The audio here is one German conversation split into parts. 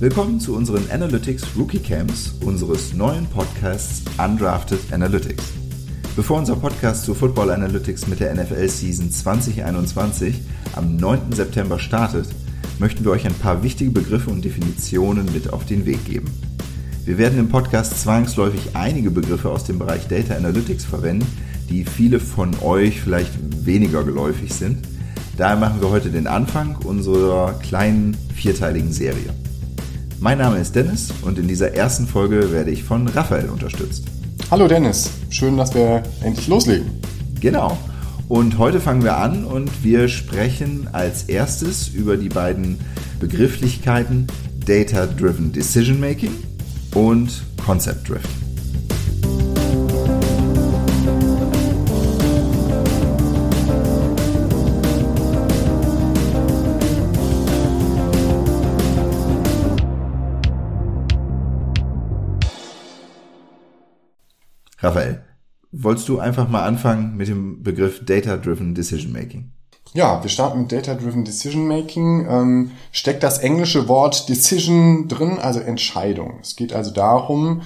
Willkommen zu unseren Analytics Rookie Camps unseres neuen Podcasts Undrafted Analytics. Bevor unser Podcast zu Football Analytics mit der NFL Season 2021 am 9. September startet, möchten wir euch ein paar wichtige Begriffe und Definitionen mit auf den Weg geben. Wir werden im Podcast zwangsläufig einige Begriffe aus dem Bereich Data Analytics verwenden, die viele von euch vielleicht weniger geläufig sind. Daher machen wir heute den Anfang unserer kleinen vierteiligen Serie. Mein Name ist Dennis und in dieser ersten Folge werde ich von Raphael unterstützt. Hallo Dennis, schön, dass wir endlich loslegen. Genau. Und heute fangen wir an und wir sprechen als erstes über die beiden Begrifflichkeiten Data-Driven Decision Making und Concept Raphael, wolltest du einfach mal anfangen mit dem Begriff Data-Driven Decision Making? Ja, wir starten mit Data-Driven Decision Making. Ähm, steckt das englische Wort Decision drin, also Entscheidung. Es geht also darum,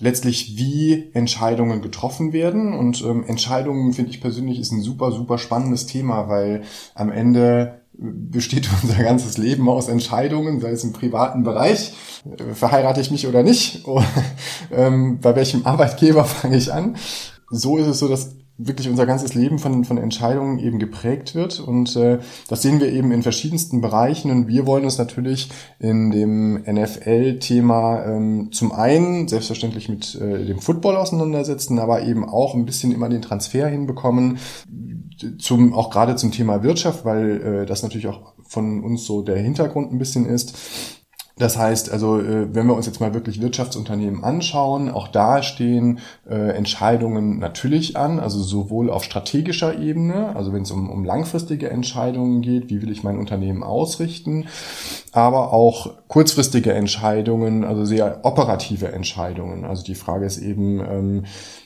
letztlich wie Entscheidungen getroffen werden. Und ähm, Entscheidungen, finde ich persönlich, ist ein super, super spannendes Thema, weil am Ende besteht unser ganzes Leben aus Entscheidungen, sei es im privaten Bereich, äh, verheirate ich mich oder nicht, oder, ähm, bei welchem Arbeitgeber fange ich an. So ist es so, dass wirklich unser ganzes Leben von, von Entscheidungen eben geprägt wird. Und äh, das sehen wir eben in verschiedensten Bereichen. Und wir wollen uns natürlich in dem NFL-Thema ähm, zum einen selbstverständlich mit äh, dem Football auseinandersetzen, aber eben auch ein bisschen immer den Transfer hinbekommen, zum, auch gerade zum Thema Wirtschaft, weil äh, das natürlich auch von uns so der Hintergrund ein bisschen ist. Das heißt, also äh, wenn wir uns jetzt mal wirklich Wirtschaftsunternehmen anschauen, auch da stehen äh, Entscheidungen natürlich an, also sowohl auf strategischer Ebene, also wenn es um, um langfristige Entscheidungen geht, wie will ich mein Unternehmen ausrichten, aber auch kurzfristige Entscheidungen, also sehr operative Entscheidungen. Also die Frage ist eben, ähm,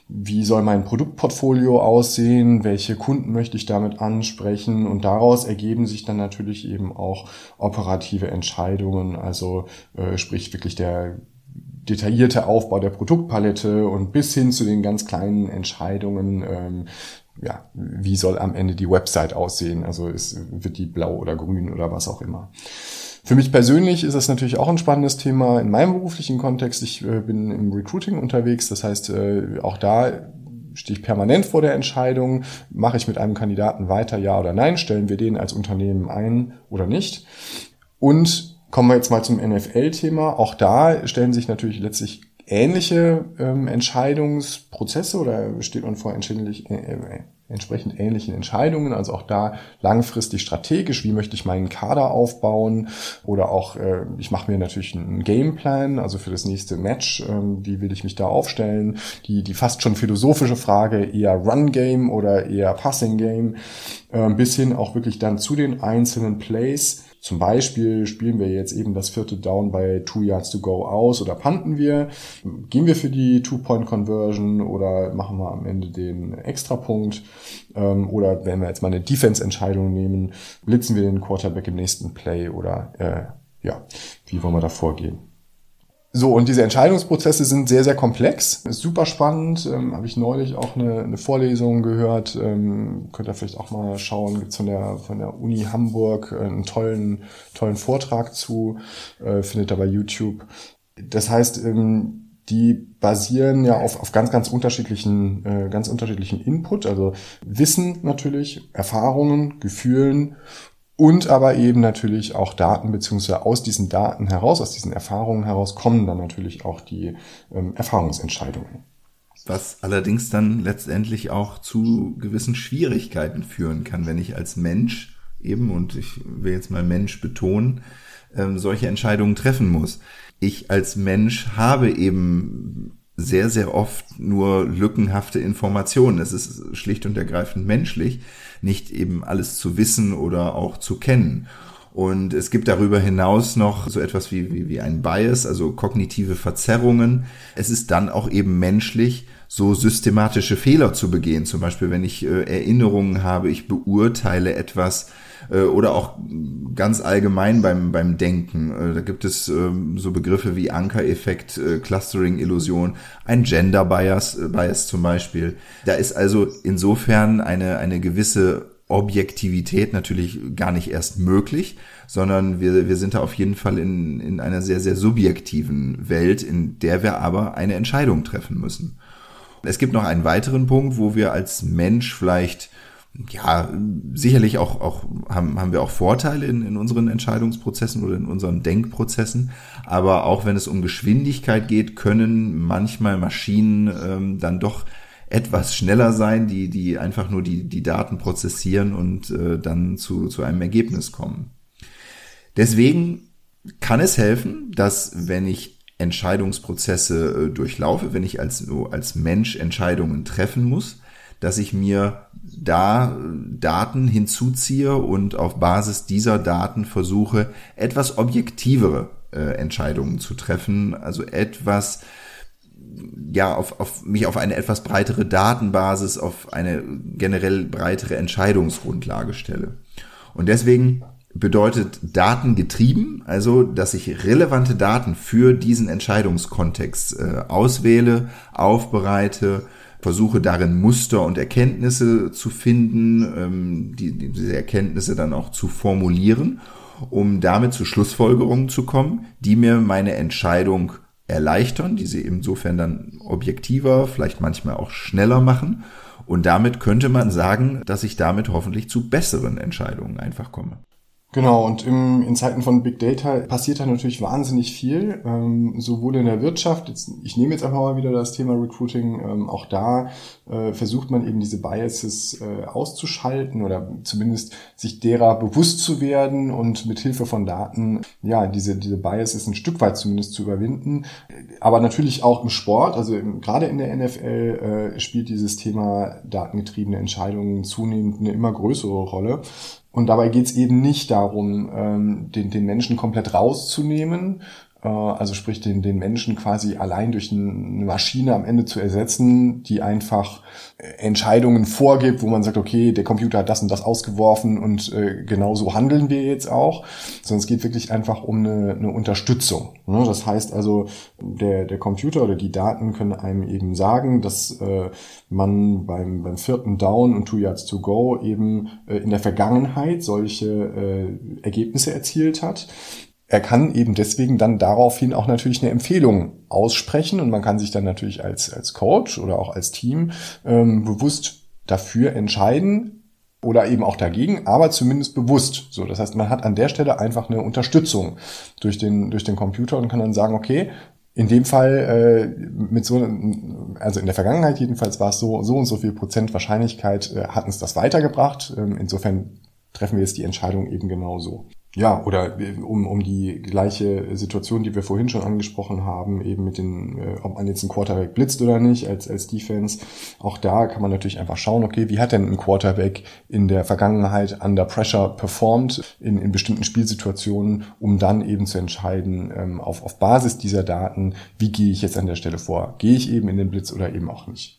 wie soll mein Produktportfolio aussehen, welche Kunden möchte ich damit ansprechen und daraus ergeben sich dann natürlich eben auch operative Entscheidungen, also äh, sprich wirklich der detaillierte Aufbau der Produktpalette und bis hin zu den ganz kleinen Entscheidungen, ähm, ja, wie soll am Ende die Website aussehen, also ist, wird die blau oder grün oder was auch immer. Für mich persönlich ist das natürlich auch ein spannendes Thema in meinem beruflichen Kontext. Ich äh, bin im Recruiting unterwegs, das heißt, äh, auch da stehe ich permanent vor der Entscheidung, mache ich mit einem Kandidaten weiter, ja oder nein, stellen wir den als Unternehmen ein oder nicht. Und kommen wir jetzt mal zum NFL-Thema. Auch da stellen sich natürlich letztlich ähnliche ähm, Entscheidungsprozesse oder steht man vor entscheidlich, äh, entsprechend ähnlichen Entscheidungen. Also auch da langfristig strategisch, wie möchte ich meinen Kader aufbauen oder auch, äh, ich mache mir natürlich einen Gameplan, also für das nächste Match, ähm, wie will ich mich da aufstellen. Die, die fast schon philosophische Frage, eher Run-Game oder eher Passing-Game, äh, bis hin auch wirklich dann zu den einzelnen Plays zum Beispiel spielen wir jetzt eben das vierte Down bei Two Yards to Go aus oder panten wir. Gehen wir für die Two-Point-Conversion oder machen wir am Ende den Extrapunkt? Ähm, oder wenn wir jetzt mal eine Defense-Entscheidung nehmen, blitzen wir den Quarterback im nächsten Play oder äh, ja, wie wollen wir da vorgehen? So, und diese Entscheidungsprozesse sind sehr, sehr komplex. Ist super spannend. Ähm, Habe ich neulich auch eine, eine Vorlesung gehört. Ähm, könnt ihr vielleicht auch mal schauen. Gibt's von der, von der Uni Hamburg äh, einen tollen, tollen Vortrag zu. Äh, findet ihr bei YouTube. Das heißt, ähm, die basieren ja auf, auf ganz, ganz unterschiedlichen, äh, ganz unterschiedlichen Input. Also Wissen natürlich, Erfahrungen, Gefühlen und aber eben natürlich auch Daten, beziehungsweise aus diesen Daten heraus, aus diesen Erfahrungen heraus kommen dann natürlich auch die ähm, Erfahrungsentscheidungen. Was allerdings dann letztendlich auch zu gewissen Schwierigkeiten führen kann, wenn ich als Mensch eben, und ich will jetzt mal Mensch betonen, ähm, solche Entscheidungen treffen muss. Ich als Mensch habe eben sehr, sehr oft nur lückenhafte Informationen. Es ist schlicht und ergreifend menschlich, nicht eben alles zu wissen oder auch zu kennen. Und es gibt darüber hinaus noch so etwas wie, wie, wie ein Bias, also kognitive Verzerrungen. Es ist dann auch eben menschlich, so systematische Fehler zu begehen. Zum Beispiel, wenn ich äh, Erinnerungen habe, ich beurteile etwas äh, oder auch ganz allgemein beim, beim Denken. Äh, da gibt es ähm, so Begriffe wie Anker-Effekt, äh, Clustering-Illusion, ein Gender-Bias äh, Bias zum Beispiel. Da ist also insofern eine, eine gewisse Objektivität natürlich gar nicht erst möglich, sondern wir, wir sind da auf jeden Fall in, in einer sehr, sehr subjektiven Welt, in der wir aber eine Entscheidung treffen müssen. Es gibt noch einen weiteren Punkt, wo wir als Mensch vielleicht ja, sicherlich auch, auch haben, haben wir auch Vorteile in, in unseren Entscheidungsprozessen oder in unseren Denkprozessen. Aber auch wenn es um Geschwindigkeit geht, können manchmal Maschinen ähm, dann doch etwas schneller sein, die, die einfach nur die, die Daten prozessieren und äh, dann zu, zu einem Ergebnis kommen. Deswegen kann es helfen, dass wenn ich Entscheidungsprozesse äh, durchlaufe, wenn ich als, als Mensch Entscheidungen treffen muss, dass ich mir da Daten hinzuziehe und auf Basis dieser Daten versuche, etwas objektivere äh, Entscheidungen zu treffen, also etwas ja, auf, auf mich auf eine etwas breitere Datenbasis, auf eine generell breitere Entscheidungsgrundlage stelle. Und deswegen bedeutet datengetrieben, also dass ich relevante Daten für diesen Entscheidungskontext äh, auswähle, aufbereite, versuche darin Muster und Erkenntnisse zu finden, ähm, die, diese Erkenntnisse dann auch zu formulieren, um damit zu Schlussfolgerungen zu kommen, die mir meine Entscheidung erleichtern, die sie insofern dann objektiver, vielleicht manchmal auch schneller machen. Und damit könnte man sagen, dass ich damit hoffentlich zu besseren Entscheidungen einfach komme. Genau, und im, in Zeiten von Big Data passiert da natürlich wahnsinnig viel, ähm, sowohl in der Wirtschaft, jetzt, ich nehme jetzt einfach mal wieder das Thema Recruiting, ähm, auch da äh, versucht man eben diese Biases äh, auszuschalten oder zumindest sich derer bewusst zu werden und mit Hilfe von Daten, ja, diese, diese Biases ein Stück weit zumindest zu überwinden. Aber natürlich auch im Sport, also im, gerade in der NFL äh, spielt dieses Thema datengetriebene Entscheidungen zunehmend eine immer größere Rolle. Und dabei geht es eben nicht darum, ähm, den, den Menschen komplett rauszunehmen, also sprich den, den Menschen quasi allein durch eine Maschine am Ende zu ersetzen, die einfach äh, Entscheidungen vorgibt, wo man sagt, okay, der Computer hat das und das ausgeworfen und äh, genau so handeln wir jetzt auch, sondern es geht wirklich einfach um eine, eine Unterstützung. Ne? Das heißt also, der, der Computer oder die Daten können einem eben sagen, dass äh, man beim, beim vierten Down und Two Yards to Go eben äh, in der Vergangenheit solche äh, Ergebnisse erzielt hat er kann eben deswegen dann daraufhin auch natürlich eine Empfehlung aussprechen und man kann sich dann natürlich als, als Coach oder auch als Team ähm, bewusst dafür entscheiden oder eben auch dagegen, aber zumindest bewusst. So, das heißt, man hat an der Stelle einfach eine Unterstützung durch den, durch den Computer und kann dann sagen, okay, in dem Fall äh, mit so, also in der Vergangenheit jedenfalls war es so, so und so viel Prozent Wahrscheinlichkeit äh, hat uns das weitergebracht. Ähm, insofern treffen wir jetzt die Entscheidung eben genau so. Ja, oder äh, um, um die gleiche Situation, die wir vorhin schon angesprochen haben, eben mit den, äh, ob man jetzt einen Quarterback blitzt oder nicht als, als Defense. Auch da kann man natürlich einfach schauen, okay, wie hat denn ein Quarterback in der Vergangenheit under pressure performt in, in bestimmten Spielsituationen, um dann eben zu entscheiden, ähm, auf, auf Basis dieser Daten, wie gehe ich jetzt an der Stelle vor? Gehe ich eben in den Blitz oder eben auch nicht?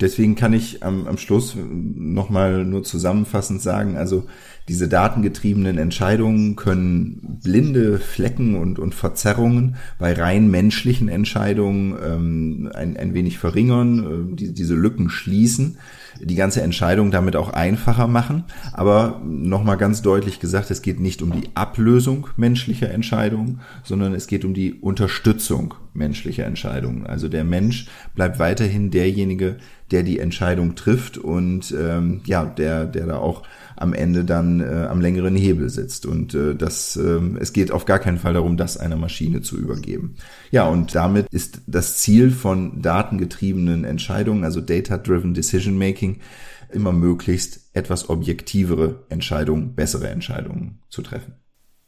Deswegen kann ich am, am Schluss nochmal nur zusammenfassend sagen, also diese datengetriebenen Entscheidungen können blinde Flecken und, und Verzerrungen bei rein menschlichen Entscheidungen ähm, ein, ein wenig verringern, äh, die, diese Lücken schließen, die ganze Entscheidung damit auch einfacher machen. Aber nochmal ganz deutlich gesagt, es geht nicht um die Ablösung menschlicher Entscheidungen, sondern es geht um die Unterstützung menschlicher Entscheidungen. Also der Mensch bleibt weiterhin derjenige, der die Entscheidung trifft und ähm, ja, der, der da auch am Ende dann äh, am längeren Hebel sitzt. Und äh, das, äh, es geht auf gar keinen Fall darum, das einer Maschine zu übergeben. Ja, und damit ist das Ziel von datengetriebenen Entscheidungen, also Data-Driven Decision Making, immer möglichst etwas objektivere Entscheidungen, bessere Entscheidungen zu treffen.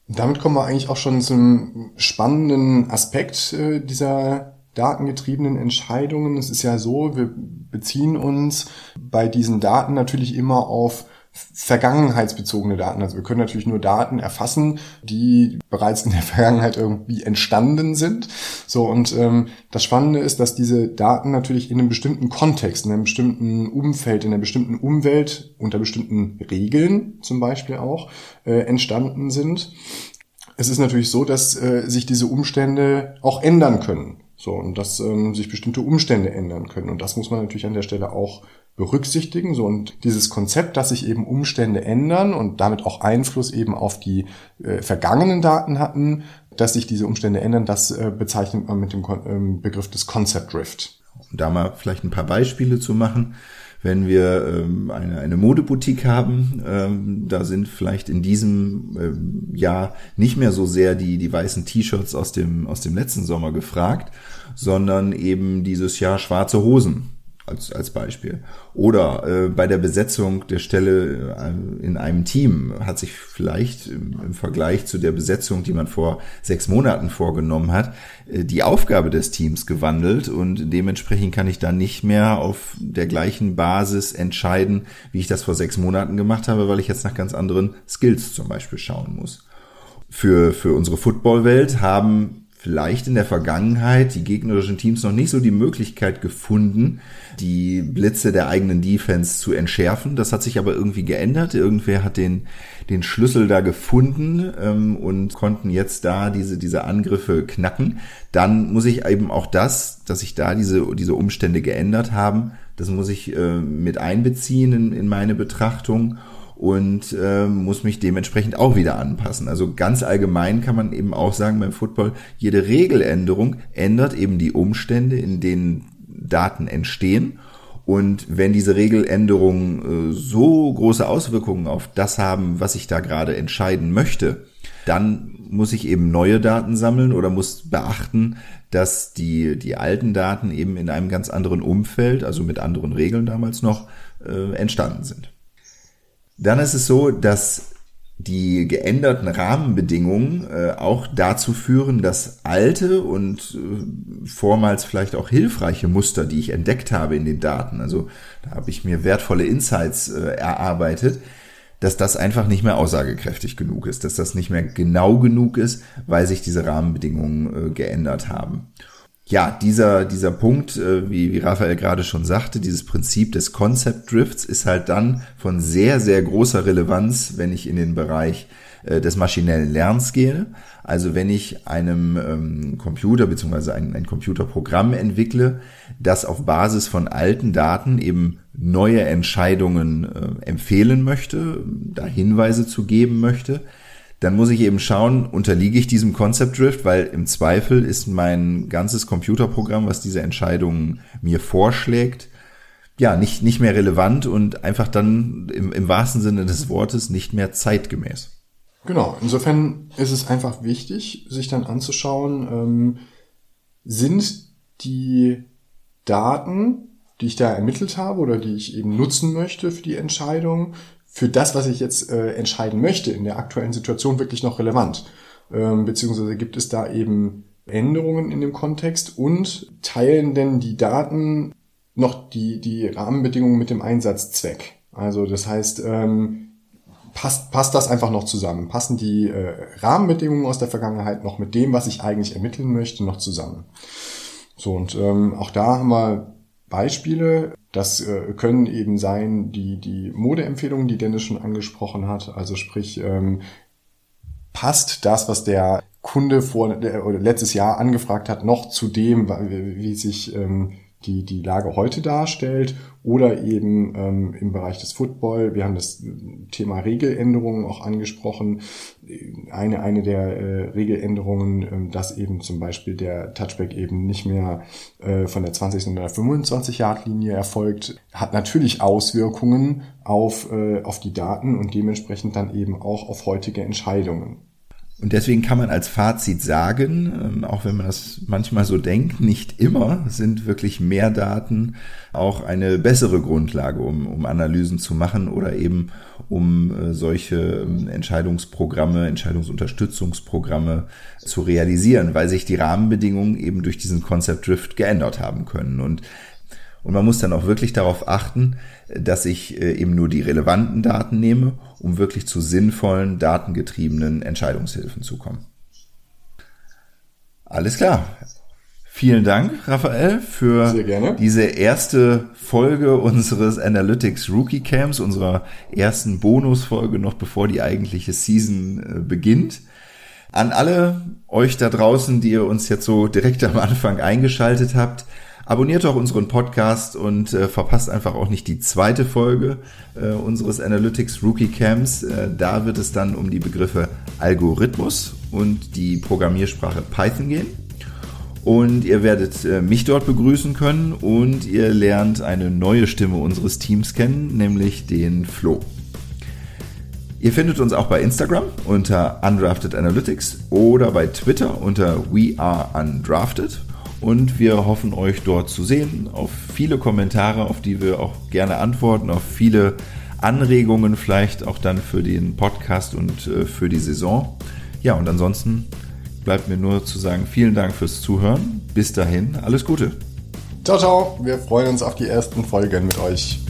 Damit kommen wir eigentlich auch schon zum spannenden Aspekt äh, dieser datengetriebenen Entscheidungen. Es ist ja so, wir beziehen uns bei diesen Daten natürlich immer auf vergangenheitsbezogene Daten. Also wir können natürlich nur Daten erfassen, die bereits in der Vergangenheit irgendwie entstanden sind. So und ähm, das Spannende ist, dass diese Daten natürlich in einem bestimmten Kontext, in einem bestimmten Umfeld, in einer bestimmten Umwelt unter bestimmten Regeln zum Beispiel auch äh, entstanden sind. Es ist natürlich so, dass äh, sich diese Umstände auch ändern können. So, und dass ähm, sich bestimmte Umstände ändern können. Und das muss man natürlich an der Stelle auch berücksichtigen. So, und dieses Konzept, dass sich eben Umstände ändern und damit auch Einfluss eben auf die äh, vergangenen Daten hatten, dass sich diese Umstände ändern, das äh, bezeichnet man mit dem Kon ähm, Begriff des Concept Drift. Um da mal vielleicht ein paar Beispiele zu machen wenn wir ähm, eine, eine Modeboutique haben, ähm, da sind vielleicht in diesem ähm, Jahr nicht mehr so sehr die, die weißen T-Shirts aus dem, aus dem letzten Sommer gefragt, sondern eben dieses Jahr schwarze Hosen als, als Beispiel. Oder äh, bei der Besetzung der Stelle äh, in einem Team hat sich vielleicht im, im, Vergleich zu der Besetzung, die man vor sechs Monaten vorgenommen hat, äh, die Aufgabe des Teams gewandelt und dementsprechend kann ich dann nicht mehr auf der gleichen Basis entscheiden, wie ich das vor sechs Monaten gemacht habe, weil ich jetzt nach ganz anderen Skills zum Beispiel schauen muss. Für, für unsere Footballwelt haben vielleicht in der Vergangenheit die gegnerischen Teams noch nicht so die Möglichkeit gefunden, die Blitze der eigenen Defense zu entschärfen. Das hat sich aber irgendwie geändert. Irgendwer hat den, den Schlüssel da gefunden ähm, und konnten jetzt da diese, diese Angriffe knacken. Dann muss ich eben auch das, dass sich da diese, diese Umstände geändert haben, das muss ich äh, mit einbeziehen in, in meine Betrachtung und äh, muss mich dementsprechend auch wieder anpassen. Also ganz allgemein kann man eben auch sagen beim Football, jede Regeländerung ändert eben die Umstände, in denen Daten entstehen. Und wenn diese Regeländerungen äh, so große Auswirkungen auf das haben, was ich da gerade entscheiden möchte, dann muss ich eben neue Daten sammeln oder muss beachten, dass die, die alten Daten eben in einem ganz anderen Umfeld, also mit anderen Regeln damals noch, äh, entstanden sind. Dann ist es so, dass die geänderten Rahmenbedingungen äh, auch dazu führen, dass alte und äh, vormals vielleicht auch hilfreiche Muster, die ich entdeckt habe in den Daten, also da habe ich mir wertvolle Insights äh, erarbeitet, dass das einfach nicht mehr aussagekräftig genug ist, dass das nicht mehr genau genug ist, weil sich diese Rahmenbedingungen äh, geändert haben ja, dieser, dieser Punkt, äh, wie, wie Raphael gerade schon sagte, dieses Prinzip des Concept Drifts ist halt dann von sehr, sehr großer Relevanz, wenn ich in den Bereich äh, des maschinellen Lernens gehe. Also wenn ich einem ähm, Computer bzw. Ein, ein Computerprogramm entwickle, das auf Basis von alten Daten eben neue Entscheidungen äh, empfehlen möchte, da Hinweise zu geben möchte, dann muss ich eben schauen, unterliege ich diesem Concept Drift, weil im Zweifel ist mein ganzes Computerprogramm, was diese Entscheidungen mir vorschlägt, ja, nicht, nicht mehr relevant und einfach dann im, im wahrsten Sinne des Wortes nicht mehr zeitgemäß. Genau, insofern ist es einfach wichtig, sich dann anzuschauen, ähm, sind die Daten, die ich da ermittelt habe oder die ich eben nutzen möchte für die Entscheidung, für das, was ich jetzt äh, entscheiden möchte in der aktuellen Situation wirklich noch relevant? Ähm, beziehungsweise gibt es da eben Änderungen in dem Kontext und teilen denn die Daten noch die, die Rahmenbedingungen mit dem Einsatzzweck? Also das heißt, ähm, passt, passt das einfach noch zusammen? Passen die äh, Rahmenbedingungen aus der Vergangenheit noch mit dem, was ich eigentlich ermitteln möchte, noch zusammen? So, und ähm, auch da haben wir Beispiele. Das äh, können eben sein die, die Modeempfehlungen, die Dennis schon angesprochen hat. Also sprich, ähm, passt das, was der Kunde vor oder letztes Jahr angefragt hat, noch zu dem, wie sich ähm, die, die Lage heute darstellt oder eben ähm, im Bereich des Football. Wir haben das Thema Regeländerungen auch angesprochen. Eine, eine der äh, Regeländerungen, äh, dass eben zum Beispiel der Touchback eben nicht mehr äh, von der 20. sondern der 25 Yard Linie erfolgt, hat natürlich Auswirkungen auf, äh, auf die Daten und dementsprechend dann eben auch auf heutige Entscheidungen. Und deswegen kann man als Fazit sagen, ähm, auch wenn man das manchmal so denkt, nicht immer sind wirklich mehr Daten auch eine bessere Grundlage, um, um Analysen zu machen oder eben um äh, solche ähm, Entscheidungsprogramme, Entscheidungsunterstützungsprogramme zu realisieren, weil sich die Rahmenbedingungen eben durch diesen Concept Drift geändert haben können. Und Und man muss dann auch wirklich darauf achten, dass ich äh, eben nur die relevanten Daten nehme, um wirklich zu sinnvollen, datengetriebenen Entscheidungshilfen zu kommen. Alles klar. Vielen Dank, Raphael, für diese erste Folge unseres Analytics Rookie Camps, unserer ersten Bonusfolge noch bevor die eigentliche Season äh, beginnt. An alle euch da draußen, die ihr uns jetzt so direkt am Anfang eingeschaltet habt, abonniert doch unseren Podcast und äh, verpasst einfach auch nicht die zweite Folge äh, unseres Analytics Rookie Camps. Äh, da wird es dann um die Begriffe Algorithmus und die Programmiersprache Python gehen. Und ihr werdet äh, mich dort begrüßen können und ihr lernt eine neue Stimme unseres Teams kennen, nämlich den Flo. Ihr findet uns auch bei Instagram unter Undrafted Analytics oder bei Twitter unter We Are Undrafted. Und wir hoffen euch dort zu sehen, auf viele Kommentare, auf die wir auch gerne antworten, auf viele Anregungen vielleicht auch dann für den Podcast und äh, für die Saison. Ja, und ansonsten bleibt mir nur zu sagen, vielen Dank fürs Zuhören. Bis dahin, alles Gute. Ciao, ciao. Wir freuen uns auf die ersten Folgen mit euch.